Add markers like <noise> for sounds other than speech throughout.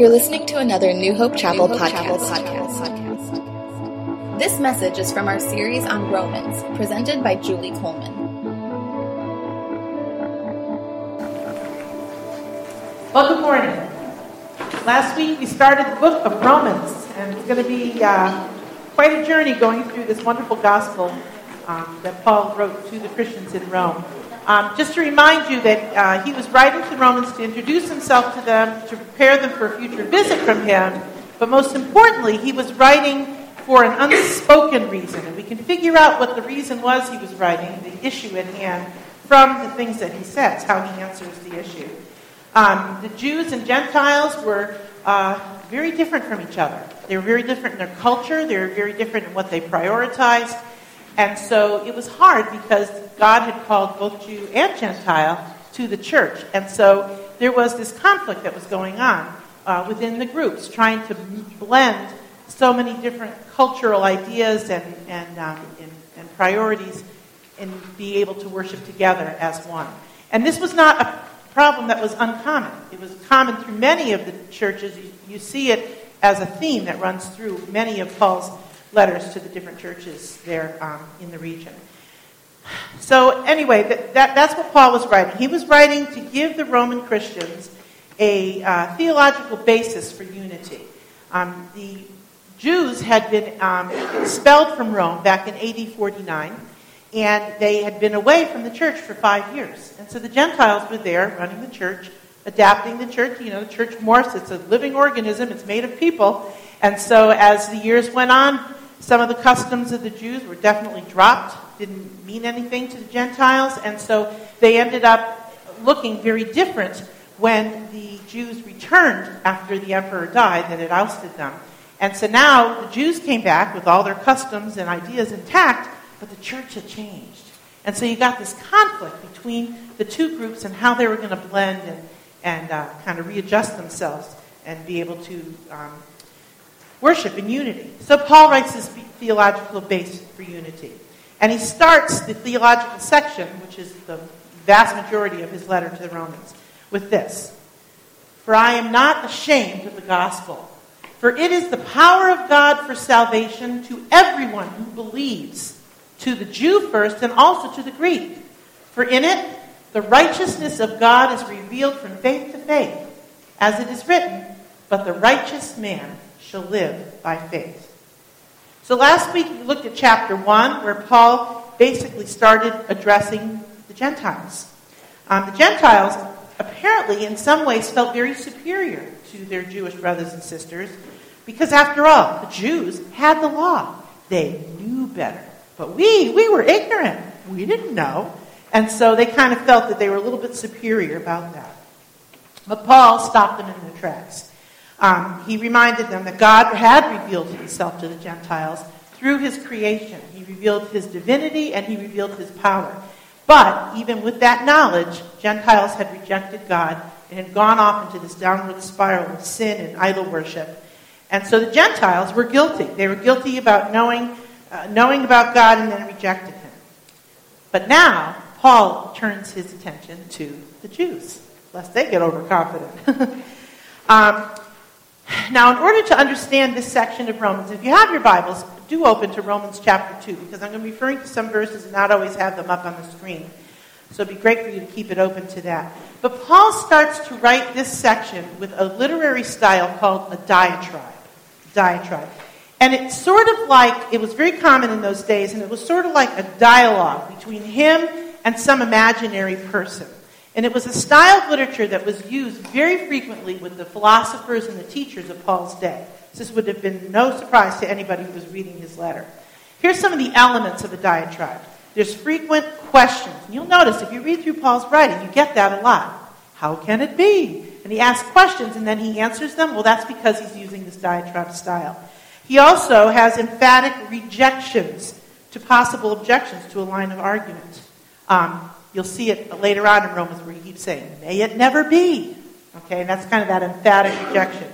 You're listening to another New Hope Chapel, New Hope podcast. Chapel podcast. This message is from our series on Romans, presented by Julie Coleman. Well, good morning. Last week we started the book of Romans, and it's going to be uh, quite a journey going through this wonderful gospel um, that Paul wrote to the Christians in Rome. Um, just to remind you that uh, he was writing to the Romans to introduce himself to them, to prepare them for a future visit from him, but most importantly, he was writing for an unspoken reason. And we can figure out what the reason was he was writing, the issue at hand, from the things that he says, how he answers the issue. Um, the Jews and Gentiles were uh, very different from each other. They were very different in their culture, they were very different in what they prioritized. And so it was hard because God had called both Jew and Gentile to the church. And so there was this conflict that was going on uh, within the groups, trying to blend so many different cultural ideas and, and, um, and, and priorities and be able to worship together as one. And this was not a problem that was uncommon. It was common through many of the churches. You, you see it as a theme that runs through many of Paul's letters to the different churches there um, in the region. So, anyway, that, that, that's what Paul was writing. He was writing to give the Roman Christians a uh, theological basis for unity. Um, the Jews had been um, expelled from Rome back in AD 49, and they had been away from the church for five years. And so the Gentiles were there running the church, adapting the church. You know, the church morphs, it's a living organism, it's made of people. And so as the years went on, some of the customs of the Jews were definitely dropped, didn't mean anything to the Gentiles, and so they ended up looking very different when the Jews returned after the emperor died that had ousted them. And so now the Jews came back with all their customs and ideas intact, but the church had changed. And so you got this conflict between the two groups and how they were going to blend and, and uh, kind of readjust themselves and be able to um, worship in unity. So Paul writes this theological base for unity. And he starts the theological section, which is the vast majority of his letter to the Romans, with this For I am not ashamed of the gospel, for it is the power of God for salvation to everyone who believes, to the Jew first and also to the Greek. For in it, the righteousness of God is revealed from faith to faith, as it is written, But the righteous man shall live by faith. So last week we looked at chapter 1, where Paul basically started addressing the Gentiles. Um, the Gentiles apparently, in some ways, felt very superior to their Jewish brothers and sisters because, after all, the Jews had the law. They knew better. But we, we were ignorant. We didn't know. And so they kind of felt that they were a little bit superior about that. But Paul stopped them in their tracks. Um, he reminded them that God had revealed himself to the Gentiles through his creation. He revealed his divinity and he revealed his power. But even with that knowledge, Gentiles had rejected God and had gone off into this downward spiral of sin and idol worship. And so the Gentiles were guilty. They were guilty about knowing, uh, knowing about God and then rejecting him. But now, Paul turns his attention to the Jews, lest they get overconfident. <laughs> um, now, in order to understand this section of Romans, if you have your Bibles, do open to Romans chapter 2, because I'm going to be referring to some verses and not always have them up on the screen. So it'd be great for you to keep it open to that. But Paul starts to write this section with a literary style called a diatribe. Diatribe. And it's sort of like, it was very common in those days, and it was sort of like a dialogue between him and some imaginary person. And it was a style of literature that was used very frequently with the philosophers and the teachers of Paul's day. This would have been no surprise to anybody who was reading his letter. Here's some of the elements of a diatribe. There's frequent questions. And you'll notice if you read through Paul's writing, you get that a lot. How can it be? And he asks questions and then he answers them. Well, that's because he's using this diatribe style. He also has emphatic rejections to possible objections to a line of argument. Um, You'll see it later on in Romans where he keeps saying, may it never be. Okay, and that's kind of that emphatic rejection.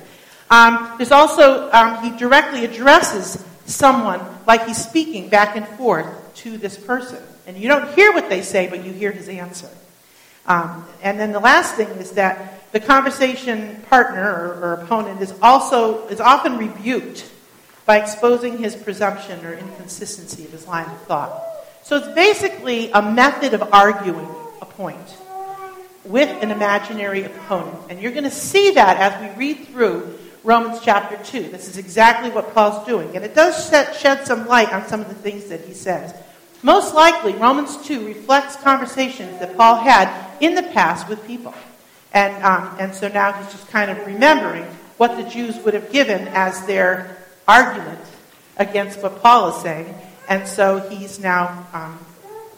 Um, there's also, um, he directly addresses someone like he's speaking back and forth to this person. And you don't hear what they say, but you hear his answer. Um, and then the last thing is that the conversation partner or, or opponent is also is often rebuked by exposing his presumption or inconsistency of his line of thought. So it's basically a method of arguing a point with an imaginary opponent. And you're going to see that as we read through Romans chapter 2. This is exactly what Paul's doing. And it does set, shed some light on some of the things that he says. Most likely, Romans 2 reflects conversations that Paul had in the past with people. And, um, and so now he's just kind of remembering what the Jews would have given as their argument against what Paul is saying. And so he's now um,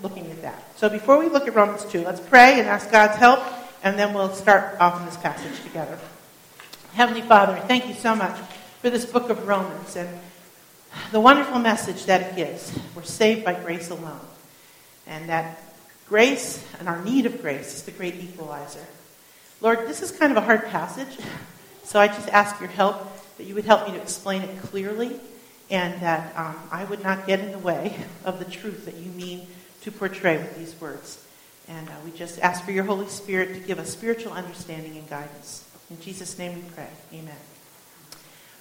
looking at that. So before we look at Romans 2, let's pray and ask God's help, and then we'll start off in this passage together. Heavenly Father, thank you so much for this book of Romans and the wonderful message that it gives. We're saved by grace alone. And that grace and our need of grace is the great equalizer. Lord, this is kind of a hard passage, so I just ask your help that you would help me to explain it clearly and that um, I would not get in the way of the truth that you mean to portray with these words. And uh, we just ask for your Holy Spirit to give us spiritual understanding and guidance. In Jesus' name we pray. Amen.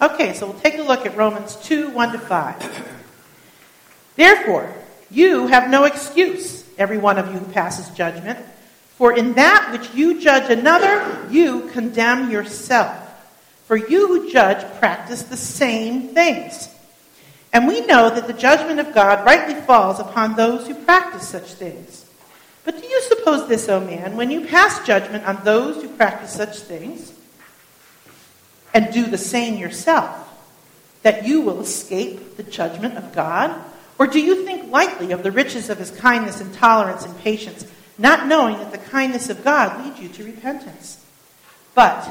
Okay, so we'll take a look at Romans 2 1 to 5. Therefore, you have no excuse, every one of you who passes judgment, for in that which you judge another, you condemn yourself. For you who judge practice the same things. And we know that the judgment of God rightly falls upon those who practice such things. But do you suppose this, O oh man, when you pass judgment on those who practice such things, and do the same yourself, that you will escape the judgment of God? Or do you think lightly of the riches of his kindness and tolerance and patience, not knowing that the kindness of God leads you to repentance? But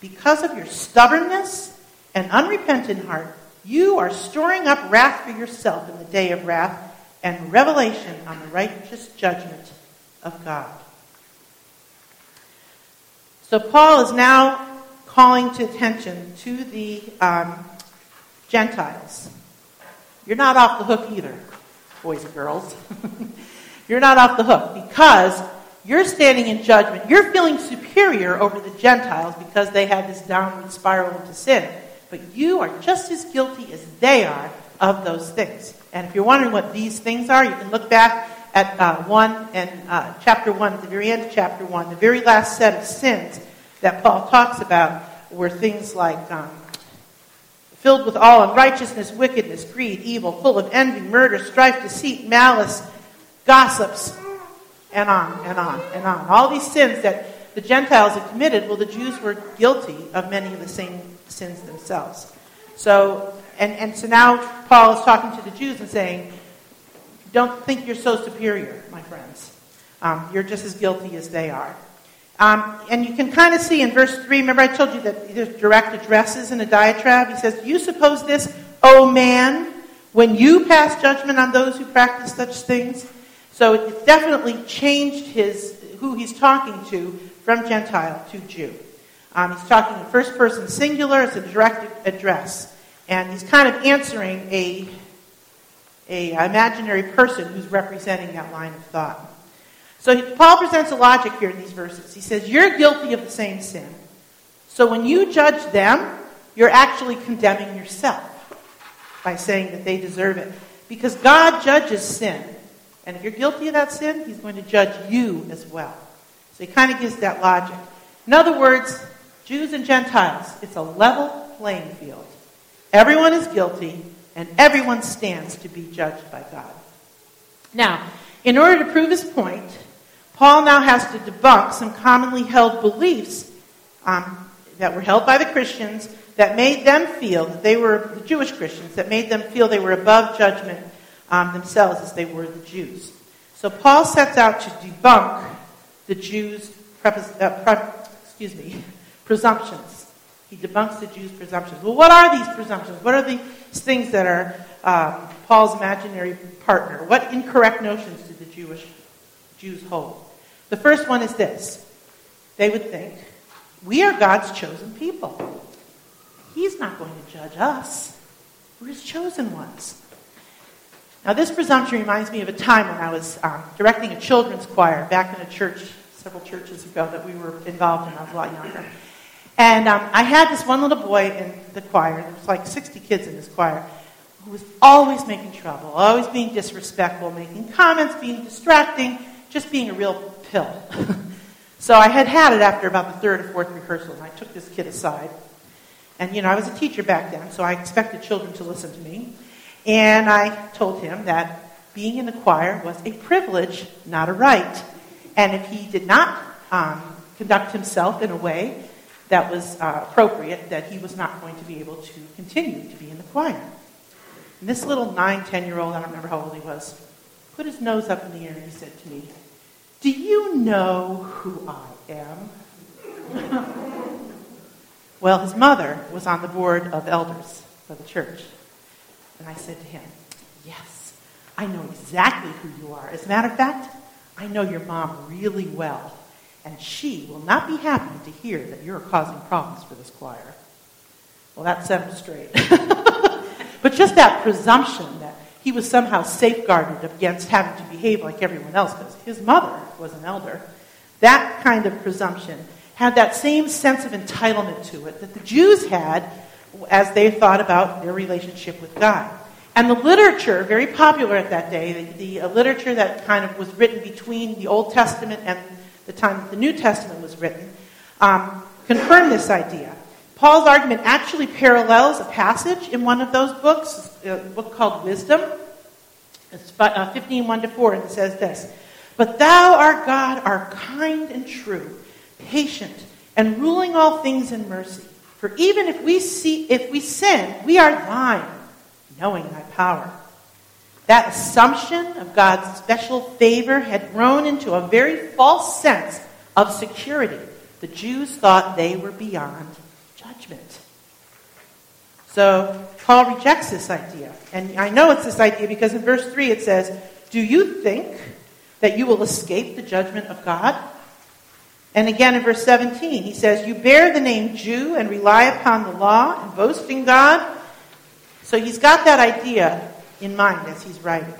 because of your stubbornness and unrepentant heart, you are storing up wrath for yourself in the day of wrath and revelation on the righteous judgment of God. So Paul is now calling to attention to the um, Gentiles. You're not off the hook either, boys and girls. <laughs> you're not off the hook because you're standing in judgment. You're feeling superior over the Gentiles because they had this downward spiral into sin. But you are just as guilty as they are of those things. And if you're wondering what these things are, you can look back at uh, 1 and uh, chapter 1, the very end of chapter 1. The very last set of sins that Paul talks about were things like um, filled with all unrighteousness, wickedness, greed, evil, full of envy, murder, strife, deceit, malice, gossips, and on and on and on. All these sins that the Gentiles had committed, well, the Jews were guilty of many of the same sins themselves. So, and, and so now Paul is talking to the Jews and saying, don't think you're so superior, my friends. Um, you're just as guilty as they are. Um, and you can kind of see in verse 3, remember I told you that there's direct addresses in a diatribe? He says, You suppose this, O man, when you pass judgment on those who practice such things? So it definitely changed his, who he's talking to from Gentile to Jew. Um, he's talking in first person singular, it's a direct address. And he's kind of answering a, a imaginary person who's representing that line of thought. So Paul presents a logic here in these verses. He says, You're guilty of the same sin. So when you judge them, you're actually condemning yourself by saying that they deserve it. Because God judges sin. And if you're guilty of that sin, he's going to judge you as well. So he kind of gives that logic. In other words, Jews and Gentiles, it's a level playing field. Everyone is guilty, and everyone stands to be judged by God. Now, in order to prove his point, Paul now has to debunk some commonly held beliefs um, that were held by the Christians that made them feel that they were, the Jewish Christians, that made them feel they were above judgment um, themselves as they were the Jews. So Paul sets out to debunk the Jews' prepos- uh, pre- excuse me, presumptions. He debunks the Jews' presumptions. Well, what are these presumptions? What are these things that are um, Paul's imaginary partner? What incorrect notions do the Jewish Jews hold? The first one is this: they would think we are God's chosen people. He's not going to judge us. We're His chosen ones. Now, this presumption reminds me of a time when I was um, directing a children's choir back in a church several churches ago that we were involved in. I was a lot younger. And um, I had this one little boy in the choir. There was like 60 kids in this choir who was always making trouble, always being disrespectful, making comments, being distracting, just being a real pill. <laughs> so I had had it after about the third or fourth rehearsal, and I took this kid aside. And, you know, I was a teacher back then, so I expected children to listen to me. And I told him that being in the choir was a privilege, not a right. And if he did not um, conduct himself in a way that was uh, appropriate, that he was not going to be able to continue to be in the choir. And this little nine, ten year old, I don't remember how old he was, put his nose up in the air and he said to me, Do you know who I am? <laughs> well, his mother was on the board of elders for the church. And I said to him, Yes, I know exactly who you are. As a matter of fact, I know your mom really well, and she will not be happy to hear that you're causing problems for this choir. Well, that set him straight. <laughs> but just that presumption that he was somehow safeguarded against having to behave like everyone else because his mother was an elder, that kind of presumption had that same sense of entitlement to it that the Jews had as they thought about their relationship with God. And the literature, very popular at that day, the, the uh, literature that kind of was written between the Old Testament and the time that the New Testament was written, um, confirmed this idea. Paul's argument actually parallels a passage in one of those books, a book called Wisdom. It's uh, 15, 1 to 4, and it says this But thou, our God, art kind and true, patient, and ruling all things in mercy. For even if we, see, if we sin, we are thine knowing thy power. That assumption of God's special favor had grown into a very false sense of security. The Jews thought they were beyond judgment. So Paul rejects this idea. And I know it's this idea because in verse 3 it says, Do you think that you will escape the judgment of God? And again in verse 17, he says, You bear the name Jew and rely upon the law and boast in God so he's got that idea in mind as he's writing.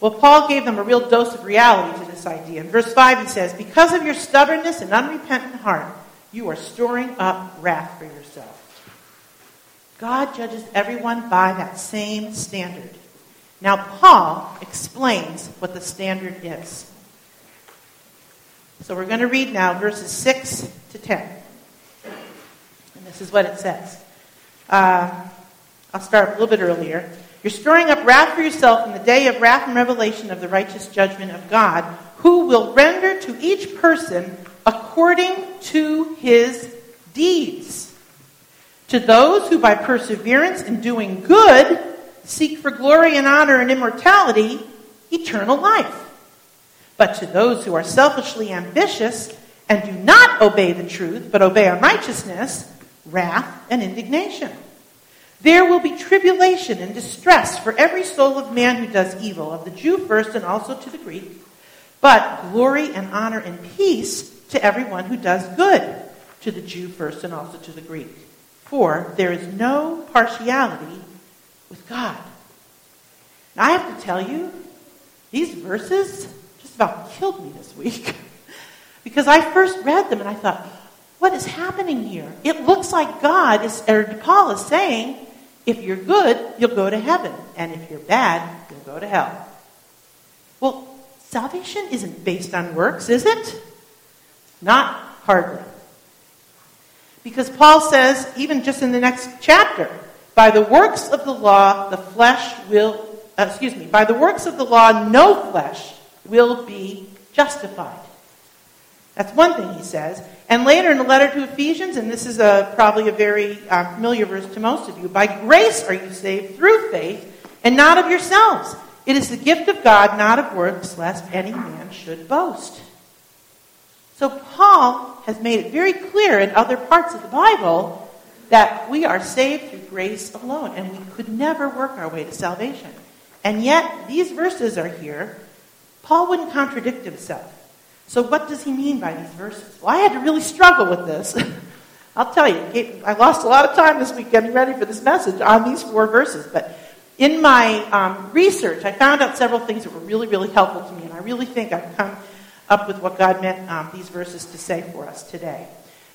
Well, Paul gave them a real dose of reality to this idea. In verse 5, he says, Because of your stubbornness and unrepentant heart, you are storing up wrath for yourself. God judges everyone by that same standard. Now, Paul explains what the standard is. So we're going to read now verses 6 to 10. And this is what it says. Uh, I'll start a little bit earlier. You're storing up wrath for yourself in the day of wrath and revelation of the righteous judgment of God, who will render to each person according to his deeds. To those who by perseverance in doing good seek for glory and honor and immortality, eternal life. But to those who are selfishly ambitious and do not obey the truth, but obey unrighteousness, wrath and indignation. There will be tribulation and distress for every soul of man who does evil, of the Jew first and also to the Greek, but glory and honor and peace to everyone who does good, to the Jew first and also to the Greek. For there is no partiality with God. Now, I have to tell you, these verses just about killed me this week. <laughs> because I first read them and I thought, what is happening here? It looks like God is, or Paul is saying, if you're good, you'll go to heaven. And if you're bad, you'll go to hell. Well, salvation isn't based on works, is it? Not hardly. Because Paul says, even just in the next chapter, by the works of the law, the flesh will, uh, excuse me, by the works of the law, no flesh will be justified. That's one thing he says. And later in the letter to Ephesians, and this is a, probably a very uh, familiar verse to most of you by grace are you saved through faith, and not of yourselves. It is the gift of God, not of works, lest any man should boast. So Paul has made it very clear in other parts of the Bible that we are saved through grace alone, and we could never work our way to salvation. And yet, these verses are here. Paul wouldn't contradict himself. So, what does he mean by these verses? Well, I had to really struggle with this. <laughs> I'll tell you, I lost a lot of time this week getting ready for this message on these four verses. But in my um, research, I found out several things that were really, really helpful to me, and I really think I've come up with what God meant um, these verses to say for us today.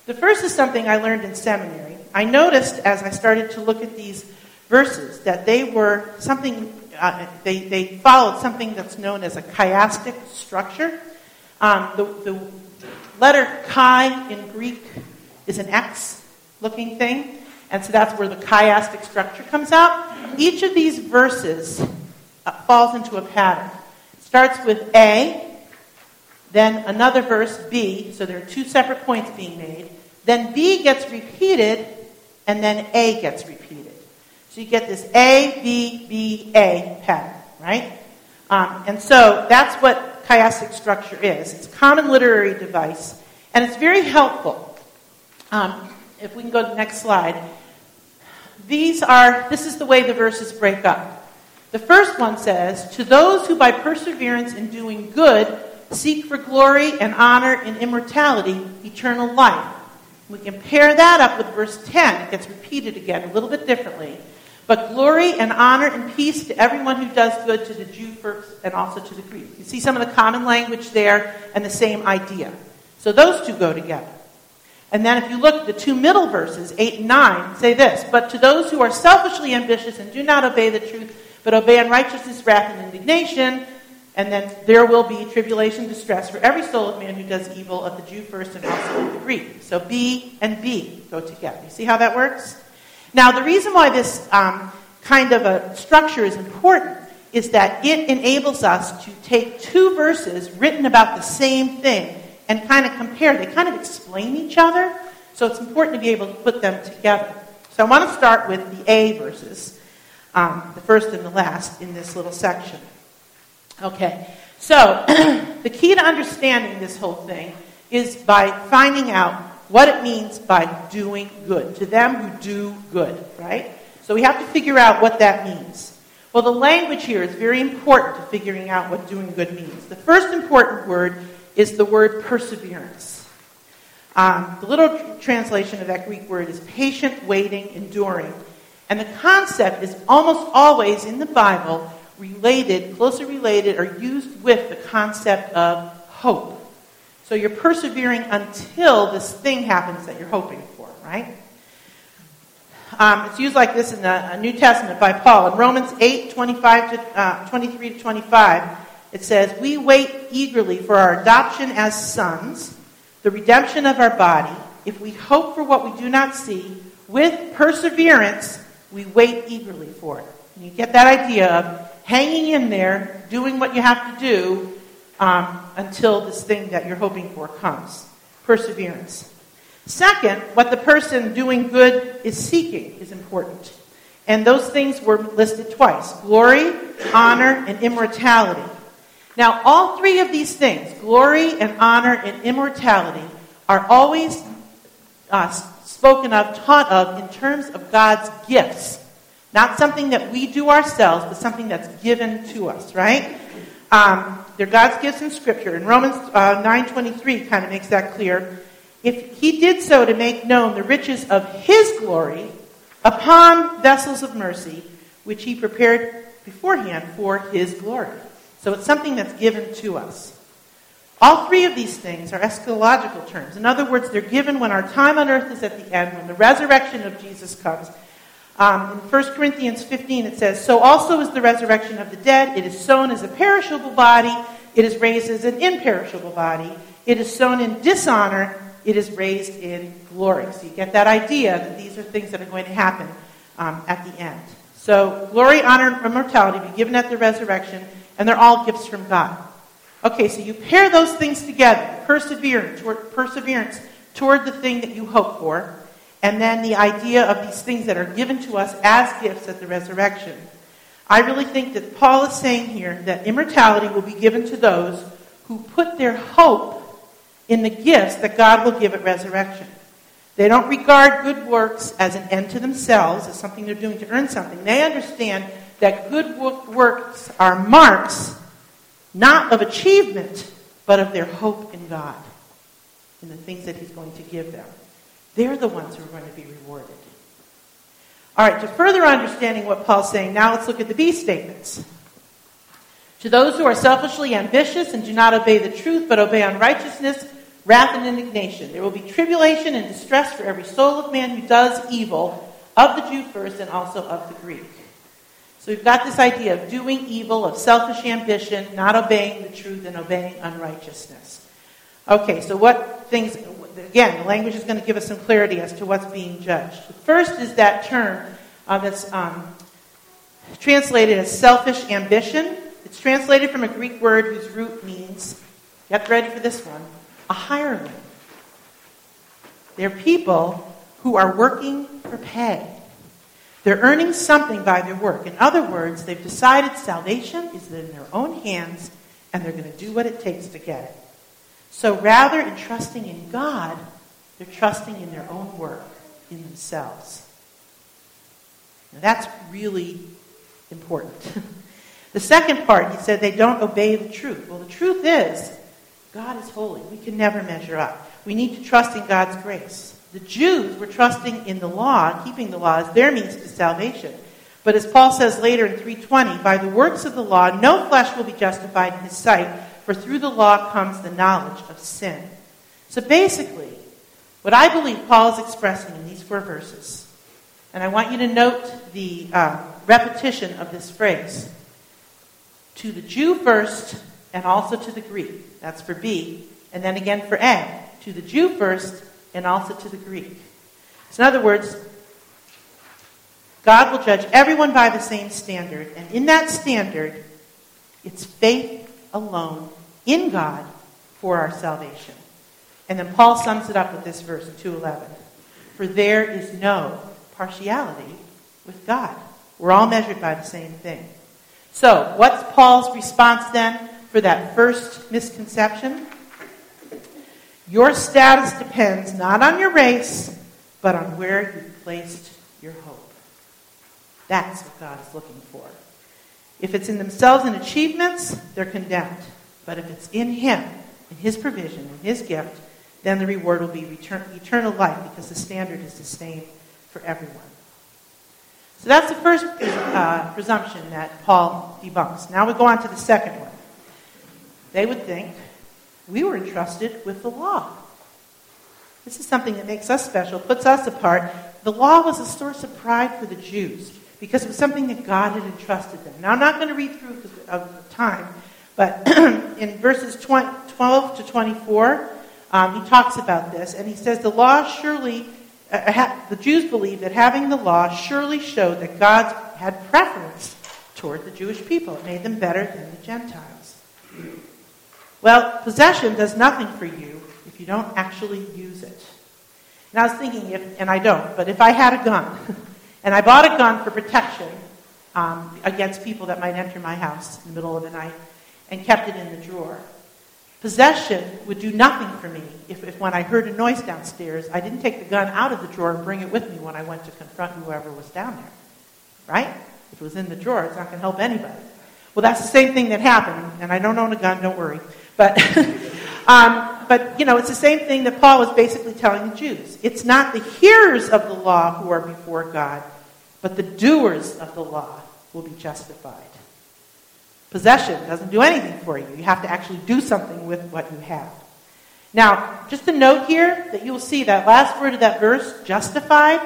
The first is something I learned in seminary. I noticed as I started to look at these verses that they were something, uh, they, they followed something that's known as a chiastic structure. Um, the, the letter chi in Greek is an X looking thing, and so that's where the chiastic structure comes out. Each of these verses uh, falls into a pattern. It starts with A, then another verse, B, so there are two separate points being made. Then B gets repeated, and then A gets repeated. So you get this A, B, B, A pattern, right? Um, and so that's what chiastic structure is. It's a common literary device, and it's very helpful. Um, if we can go to the next slide. These are, this is the way the verses break up. The first one says, To those who by perseverance in doing good seek for glory and honor and immortality, eternal life. We can pair that up with verse 10. It gets repeated again a little bit differently. But glory and honor and peace to everyone who does good, to the Jew first and also to the Greek. You see some of the common language there and the same idea. So those two go together. And then if you look at the two middle verses, 8 and 9, say this But to those who are selfishly ambitious and do not obey the truth, but obey unrighteousness, wrath, and indignation, and then there will be tribulation, distress for every soul of man who does evil, of the Jew first and also of the Greek. So B and B go together. You see how that works? Now, the reason why this um, kind of a structure is important is that it enables us to take two verses written about the same thing and kind of compare. They kind of explain each other, so it's important to be able to put them together. So I want to start with the A verses, um, the first and the last in this little section. Okay, so <clears throat> the key to understanding this whole thing is by finding out what it means by doing good. To them who do good, right? So we have to figure out what that means. Well, the language here is very important to figuring out what doing good means. The first important word is the word perseverance. Um, the little translation of that Greek word is patient, waiting, enduring. And the concept is almost always in the Bible related, closely related, or used with the concept of hope. So you're persevering until this thing happens that you're hoping for, right? Um, it's used like this in the New Testament by Paul. In Romans 8, 25 to, uh, 23 to 25, it says, We wait eagerly for our adoption as sons, the redemption of our body. If we hope for what we do not see, with perseverance, we wait eagerly for it. And you get that idea of hanging in there, doing what you have to do um, until this thing that you're hoping for comes. Perseverance. Second, what the person doing good is seeking is important. And those things were listed twice glory, honor, and immortality. Now, all three of these things, glory and honor and immortality, are always uh, spoken of, taught of, in terms of God's gifts. Not something that we do ourselves, but something that's given to us, right? Um, they're God's gifts in Scripture. And Romans uh, 9.23 kind of makes that clear. If he did so to make known the riches of his glory upon vessels of mercy, which he prepared beforehand for his glory. So it's something that's given to us. All three of these things are eschatological terms. In other words, they're given when our time on earth is at the end, when the resurrection of Jesus comes, um, in 1 Corinthians 15, it says, So also is the resurrection of the dead. It is sown as a perishable body, it is raised as an imperishable body. It is sown in dishonor, it is raised in glory. So you get that idea that these are things that are going to happen um, at the end. So glory, honor, and immortality be given at the resurrection, and they're all gifts from God. Okay, so you pair those things together, perseverance toward, perseverance toward the thing that you hope for, and then the idea of these things that are given to us as gifts at the resurrection. I really think that Paul is saying here that immortality will be given to those who put their hope in the gifts that God will give at resurrection. They don't regard good works as an end to themselves, as something they're doing to earn something. They understand that good works are marks not of achievement, but of their hope in God, in the things that He's going to give them. They're the ones who are going to be rewarded. All right, to further understanding what Paul's saying, now let's look at the B statements. To those who are selfishly ambitious and do not obey the truth, but obey unrighteousness, wrath and indignation. There will be tribulation and distress for every soul of man who does evil, of the Jew first and also of the Greek. So we've got this idea of doing evil, of selfish ambition, not obeying the truth, and obeying unrighteousness. Okay, so what things, again, the language is going to give us some clarity as to what's being judged. The first is that term uh, that's um, translated as selfish ambition. It's translated from a Greek word whose root means, get ready for this one, a hireling. They're people who are working for pay. They're earning something by their work. In other words, they've decided salvation is in their own hands and they're going to do what it takes to get it. So rather than trusting in God, they're trusting in their own work, in themselves. Now that's really important. <laughs> the second part, he said they don't obey the truth. Well, the truth is, God is holy. We can never measure up. We need to trust in God's grace. The Jews were trusting in the law, keeping the law as their means to salvation. But as Paul says later in 320, by the works of the law, no flesh will be justified in his sight, for through the law comes the knowledge of sin. So basically, what I believe Paul is expressing in these four verses, and I want you to note the uh, repetition of this phrase to the Jew first, and also to the Greek. That's for B. And then again for A. To the Jew first, and also to the Greek. So, in other words, God will judge everyone by the same standard, and in that standard, it's faith alone in God for our salvation. And then Paul sums it up with this verse 2:11. For there is no partiality with God. We're all measured by the same thing. So, what's Paul's response then for that first misconception? Your status depends not on your race, but on where you placed your hope. That's what God is looking for. If it's in themselves and achievements, they're condemned. But if it's in Him, in His provision, in His gift, then the reward will be return, eternal life because the standard is the same for everyone. So that's the first uh, presumption that Paul debunks. Now we go on to the second one. They would think we were entrusted with the law. This is something that makes us special, puts us apart. The law was a source of pride for the Jews because it was something that God had entrusted them. Now, I'm not going to read through because of time, but <clears throat> in verses 12 to 24, um, he talks about this, and he says the law surely, uh, ha- the Jews believed that having the law surely showed that God had preference toward the Jewish people. It made them better than the Gentiles. Well, possession does nothing for you if you don't actually use it. And I was thinking, if, and I don't, but if I had a gun, <laughs> and I bought a gun for protection um, against people that might enter my house in the middle of the night, and kept it in the drawer, possession would do nothing for me if, if when I heard a noise downstairs, I didn't take the gun out of the drawer and bring it with me when I went to confront whoever was down there. Right? If it was in the drawer, it's not going to help anybody. Well, that's the same thing that happened, and I don't own a gun, don't worry. But, <laughs> um, but, you know, it's the same thing that Paul was basically telling the Jews. It's not the hearers of the law who are before God, but the doers of the law will be justified. Possession doesn't do anything for you. You have to actually do something with what you have. Now, just a note here that you will see that last word of that verse, justified,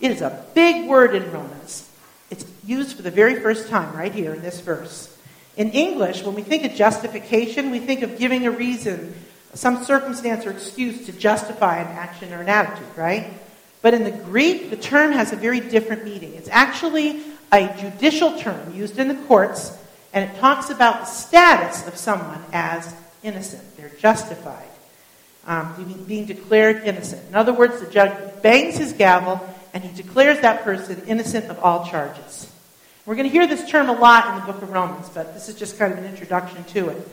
it is a big word in Romans. It's used for the very first time right here in this verse. In English, when we think of justification, we think of giving a reason, some circumstance or excuse to justify an action or an attitude, right? But in the Greek, the term has a very different meaning. It's actually a judicial term used in the courts, and it talks about the status of someone as innocent. They're justified, um, being declared innocent. In other words, the judge bangs his gavel and he declares that person innocent of all charges. We're going to hear this term a lot in the book of Romans, but this is just kind of an introduction to it.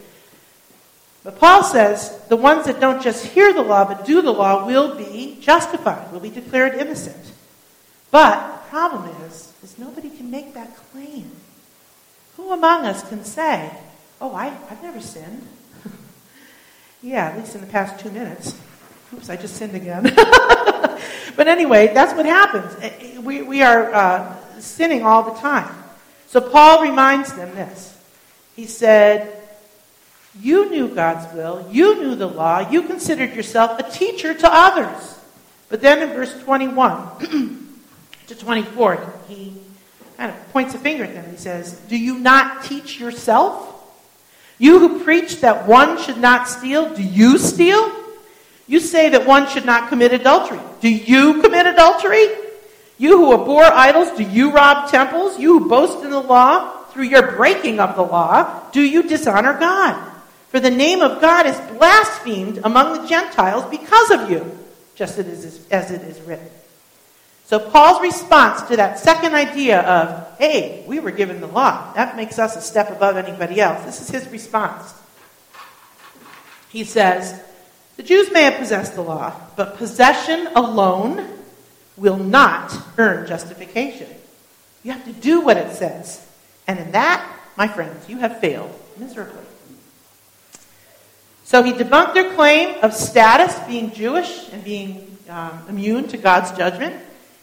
But Paul says the ones that don't just hear the law but do the law will be justified, will be declared innocent. But the problem is, is nobody can make that claim. Who among us can say, oh, I, I've never sinned? <laughs> yeah, at least in the past two minutes. Oops, I just sinned again. <laughs> but anyway, that's what happens. Eh, eh, we, we are uh, sinning all the time. So Paul reminds them this. He said, You knew God's will, you knew the law, you considered yourself a teacher to others. But then in verse 21 <clears throat> to 24, he kind of points a finger at them. He says, Do you not teach yourself? You who preach that one should not steal, do you steal? You say that one should not commit adultery. Do you commit adultery? You who abhor idols, do you rob temples? You who boast in the law, through your breaking of the law, do you dishonor God? For the name of God is blasphemed among the Gentiles because of you, just as it is written. So Paul's response to that second idea of, hey, we were given the law, that makes us a step above anybody else. This is his response. He says, the Jews may have possessed the law, but possession alone will not earn justification. You have to do what it says. And in that, my friends, you have failed miserably. So he debunked their claim of status, being Jewish and being um, immune to God's judgment.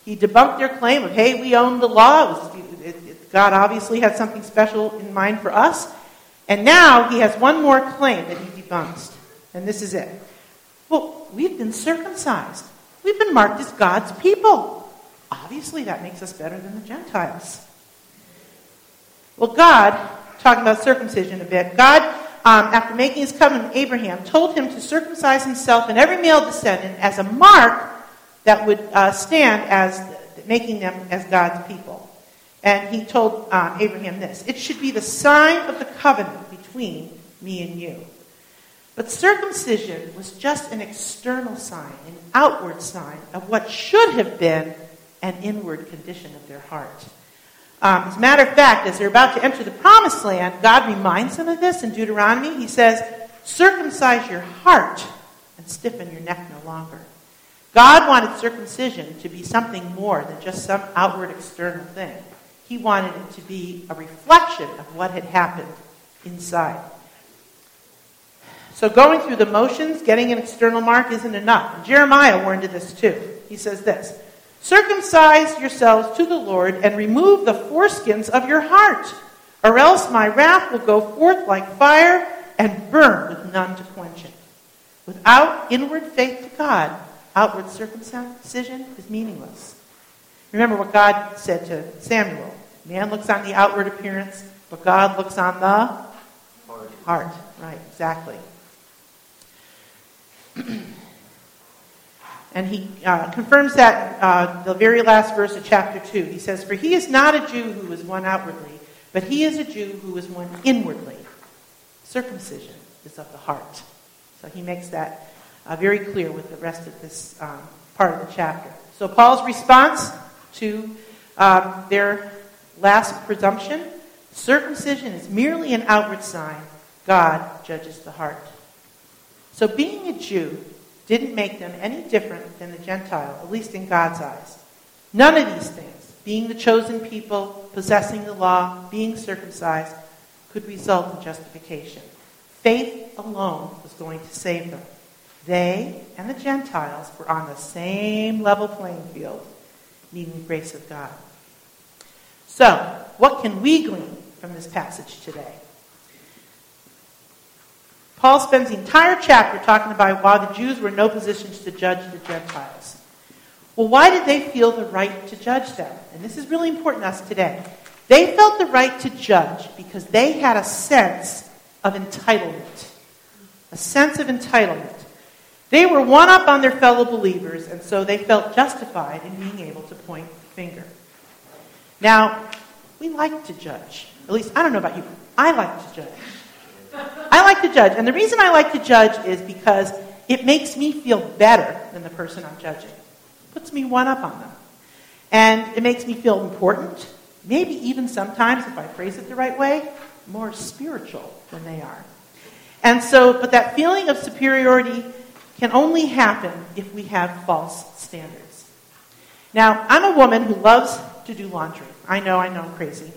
He debunked their claim of, hey, we own the law. It, it, God obviously had something special in mind for us. And now he has one more claim that he debunks. And this is it. Well, we've been circumcised. We've been marked as God's people. Obviously, that makes us better than the Gentiles. Well, God, talking about circumcision a bit, God, um, after making his covenant with Abraham, told him to circumcise himself and every male descendant as a mark that would uh, stand as making them as God's people. And he told uh, Abraham this It should be the sign of the covenant between me and you. But circumcision was just an external sign, an outward sign of what should have been an inward condition of their heart. Um, as a matter of fact, as they're about to enter the promised land, God reminds them of this in Deuteronomy. He says, Circumcise your heart and stiffen your neck no longer. God wanted circumcision to be something more than just some outward external thing. He wanted it to be a reflection of what had happened inside. So going through the motions, getting an external mark isn't enough. Jeremiah warned of this too. He says this Circumcise yourselves to the Lord and remove the foreskins of your heart, or else my wrath will go forth like fire and burn with none to quench it. Without inward faith to God, Outward circumcision is meaningless. Remember what God said to Samuel man looks on the outward appearance, but God looks on the heart. heart. Right, exactly. <clears throat> and he uh, confirms that uh, the very last verse of chapter 2. He says, For he is not a Jew who is one outwardly, but he is a Jew who is one inwardly. Circumcision is of the heart. So he makes that uh, very clear with the rest of this um, part of the chapter. So, Paul's response to um, their last presumption circumcision is merely an outward sign, God judges the heart. So, being a Jew didn't make them any different than the Gentile, at least in God's eyes. None of these things, being the chosen people, possessing the law, being circumcised, could result in justification. Faith alone was going to save them. They and the Gentiles were on the same level playing field, needing the grace of God. So, what can we glean from this passage today? Paul spends the entire chapter talking about why the Jews were in no positions to judge the Gentiles. Well, why did they feel the right to judge them? And this is really important to us today. They felt the right to judge because they had a sense of entitlement. A sense of entitlement. They were one up on their fellow believers, and so they felt justified in being able to point the finger. Now, we like to judge. At least, I don't know about you. I like to judge. I like to judge. And the reason I like to judge is because it makes me feel better than the person I'm judging. It puts me one up on them. And it makes me feel important. Maybe even sometimes, if I phrase it the right way, more spiritual than they are. And so, but that feeling of superiority can only happen if we have false standards. Now, I'm a woman who loves to do laundry. I know, I know, I'm crazy.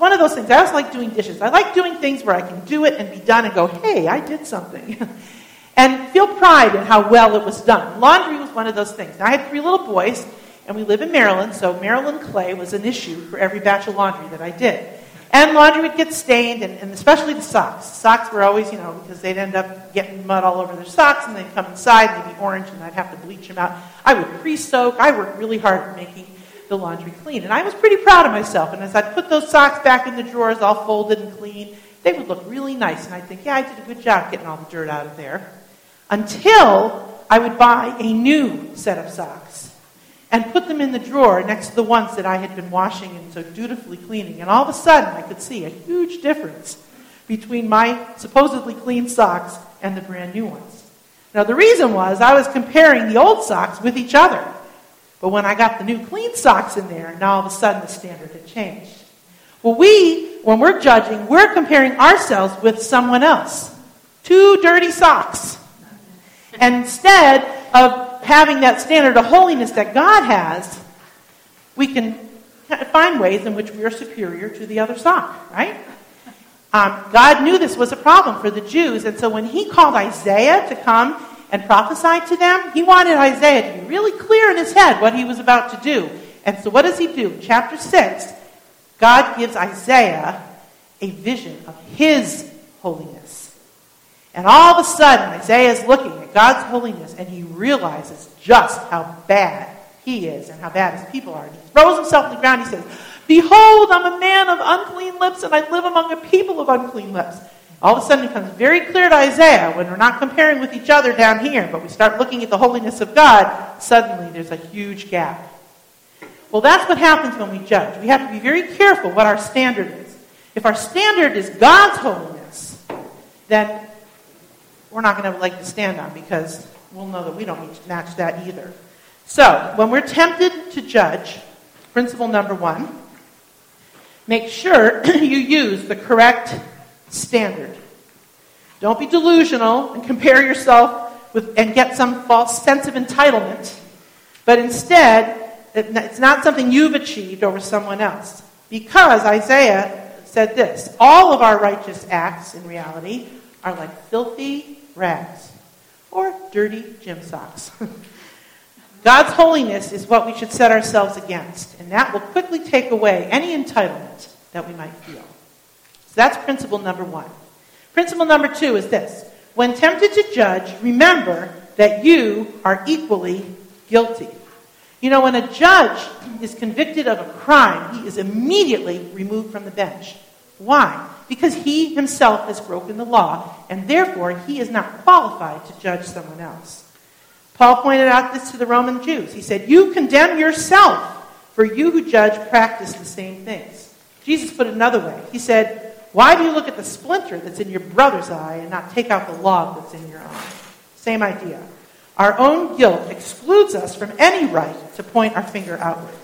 One of those things. I also like doing dishes. I like doing things where I can do it and be done and go, hey, I did something. <laughs> and feel pride in how well it was done. Laundry was one of those things. Now, I had three little boys, and we live in Maryland, so Maryland clay was an issue for every batch of laundry that I did. And laundry would get stained, and, and especially the socks. Socks were always, you know, because they'd end up getting mud all over their socks, and they'd come inside, and they'd be orange, and I'd have to bleach them out. I would pre-soak. I worked really hard at making the laundry clean. And I was pretty proud of myself. And as I'd put those socks back in the drawers, all folded and clean, they would look really nice. And I'd think, yeah, I did a good job getting all the dirt out of there. Until I would buy a new set of socks and put them in the drawer next to the ones that I had been washing and so dutifully cleaning. And all of a sudden, I could see a huge difference between my supposedly clean socks and the brand new ones. Now, the reason was I was comparing the old socks with each other. But when I got the new clean socks in there, now all of a sudden the standard had changed. Well, we, when we're judging, we're comparing ourselves with someone else. Two dirty socks. And instead of having that standard of holiness that God has, we can find ways in which we are superior to the other sock, right? Um, God knew this was a problem for the Jews, and so when He called Isaiah to come and prophesied to them, he wanted Isaiah to be really clear in his head what he was about to do. And so what does he do? Chapter 6, God gives Isaiah a vision of his holiness. And all of a sudden, Isaiah is looking at God's holiness and he realizes just how bad he is and how bad his people are. And he throws himself on the ground. He says, Behold, I'm a man of unclean lips and I live among a people of unclean lips. All of a sudden, it becomes very clear to Isaiah when we're not comparing with each other down here, but we start looking at the holiness of God, suddenly there's a huge gap. Well, that's what happens when we judge. We have to be very careful what our standard is. If our standard is God's holiness, then we're not going to have a leg to stand on because we'll know that we don't match that either. So, when we're tempted to judge, principle number one, make sure <clears throat> you use the correct standard. Don't be delusional and compare yourself with and get some false sense of entitlement, but instead, it's not something you've achieved over someone else. Because Isaiah said this all of our righteous acts, in reality, are like filthy rags or dirty gym socks. <laughs> God's holiness is what we should set ourselves against, and that will quickly take away any entitlement that we might feel. So that's principle number one. Principle number two is this when tempted to judge, remember that you are equally guilty. You know, when a judge is convicted of a crime, he is immediately removed from the bench. Why? Because he himself has broken the law, and therefore he is not qualified to judge someone else. Paul pointed out this to the Roman Jews. He said, You condemn yourself, for you who judge practice the same things. Jesus put it another way. He said, why do you look at the splinter that's in your brother's eye and not take out the log that's in your eye? Same idea. Our own guilt excludes us from any right to point our finger outward.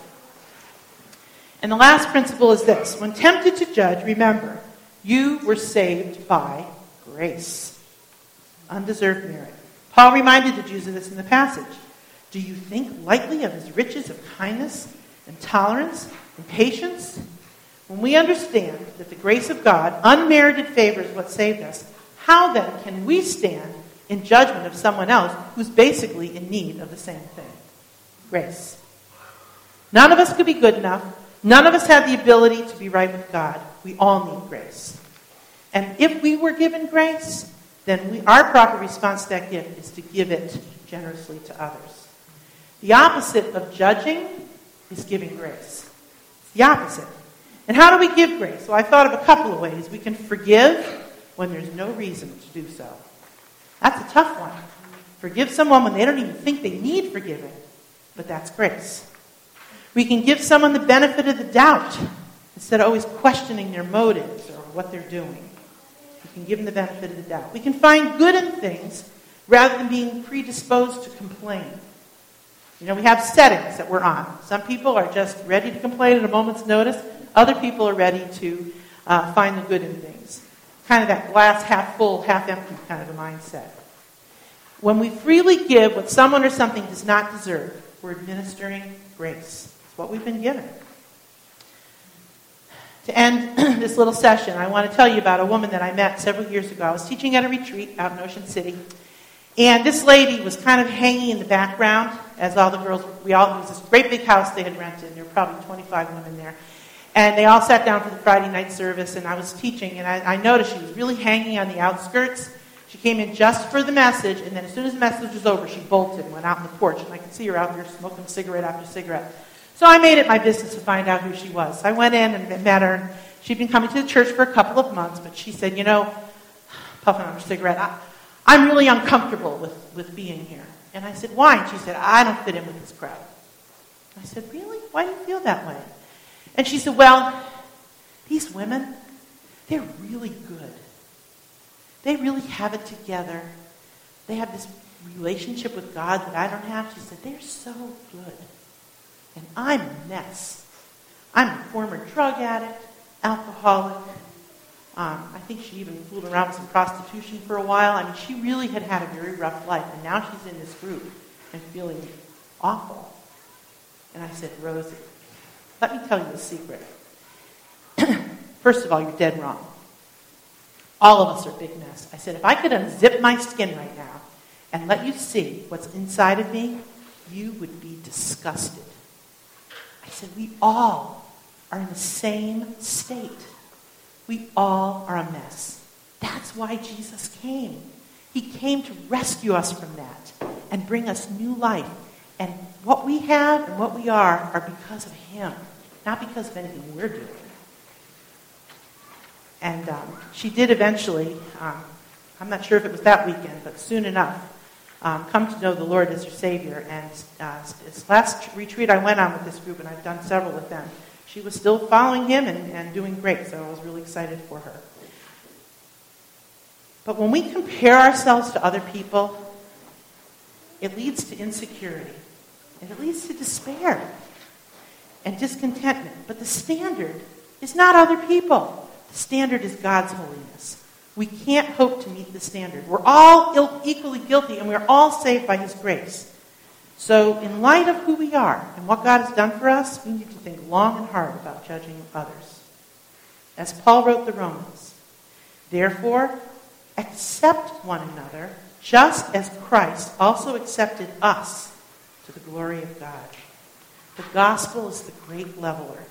And the last principle is this when tempted to judge, remember, you were saved by grace, undeserved merit. Paul reminded the Jews of this in the passage. Do you think lightly of his riches of kindness and tolerance and patience? When we understand that the grace of God, unmerited favor, is what saved us, how then can we stand in judgment of someone else who's basically in need of the same thing? Grace. None of us could be good enough. None of us had the ability to be right with God. We all need grace. And if we were given grace, then we, our proper response to that gift is to give it generously to others. The opposite of judging is giving grace. It's the opposite. And how do we give grace? Well, I thought of a couple of ways. We can forgive when there's no reason to do so. That's a tough one. Forgive someone when they don't even think they need forgiving, but that's grace. We can give someone the benefit of the doubt instead of always questioning their motives or what they're doing. We can give them the benefit of the doubt. We can find good in things rather than being predisposed to complain. You know, we have settings that we're on. Some people are just ready to complain at a moment's notice. Other people are ready to uh, find the good in things. Kind of that glass half full, half empty kind of a mindset. When we freely give what someone or something does not deserve, we're administering grace. It's what we've been given. To end <clears throat> this little session, I want to tell you about a woman that I met several years ago. I was teaching at a retreat out in Ocean City. And this lady was kind of hanging in the background as all the girls, we all, it was this great big house they had rented. There were probably 25 women there. And they all sat down for the Friday night service, and I was teaching, and I, I noticed she was really hanging on the outskirts. She came in just for the message, and then as soon as the message was over, she bolted and went out on the porch, and I could see her out there smoking cigarette after cigarette. So I made it my business to find out who she was. So I went in and met her, and she'd been coming to the church for a couple of months, but she said, you know, <sighs> puffing on her cigarette, I, I'm really uncomfortable with, with being here. And I said, why? And she said, I don't fit in with this crowd. I said, really? Why do you feel that way? And she said, Well, these women, they're really good. They really have it together. They have this relationship with God that I don't have. She said, They're so good. And I'm a mess. I'm a former drug addict, alcoholic. Um, I think she even fooled around with some prostitution for a while. I mean, she really had had a very rough life. And now she's in this group and feeling awful. And I said, Rosie, let me tell you a secret. <clears throat> First of all, you're dead wrong. All of us are big mess. I said, if I could unzip my skin right now and let you see what's inside of me, you would be disgusted. I said, we all are in the same state. We all are a mess. That's why Jesus came. He came to rescue us from that and bring us new life and what we have and what we are are because of Him, not because of anything we're doing. And um, she did eventually, um, I'm not sure if it was that weekend, but soon enough, um, come to know the Lord as her Savior. And uh, this last retreat I went on with this group, and I've done several with them, she was still following Him and, and doing great, so I was really excited for her. But when we compare ourselves to other people, it leads to insecurity. And it leads to despair and discontentment. But the standard is not other people, the standard is God's holiness. We can't hope to meet the standard. We're all equally guilty, and we're all saved by His grace. So, in light of who we are and what God has done for us, we need to think long and hard about judging others. As Paul wrote the Romans, therefore, accept one another just as Christ also accepted us to the glory of God. The gospel is the great leveler.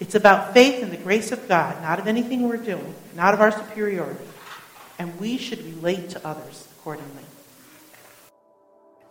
It's about faith in the grace of God, not of anything we're doing, not of our superiority. And we should relate to others accordingly.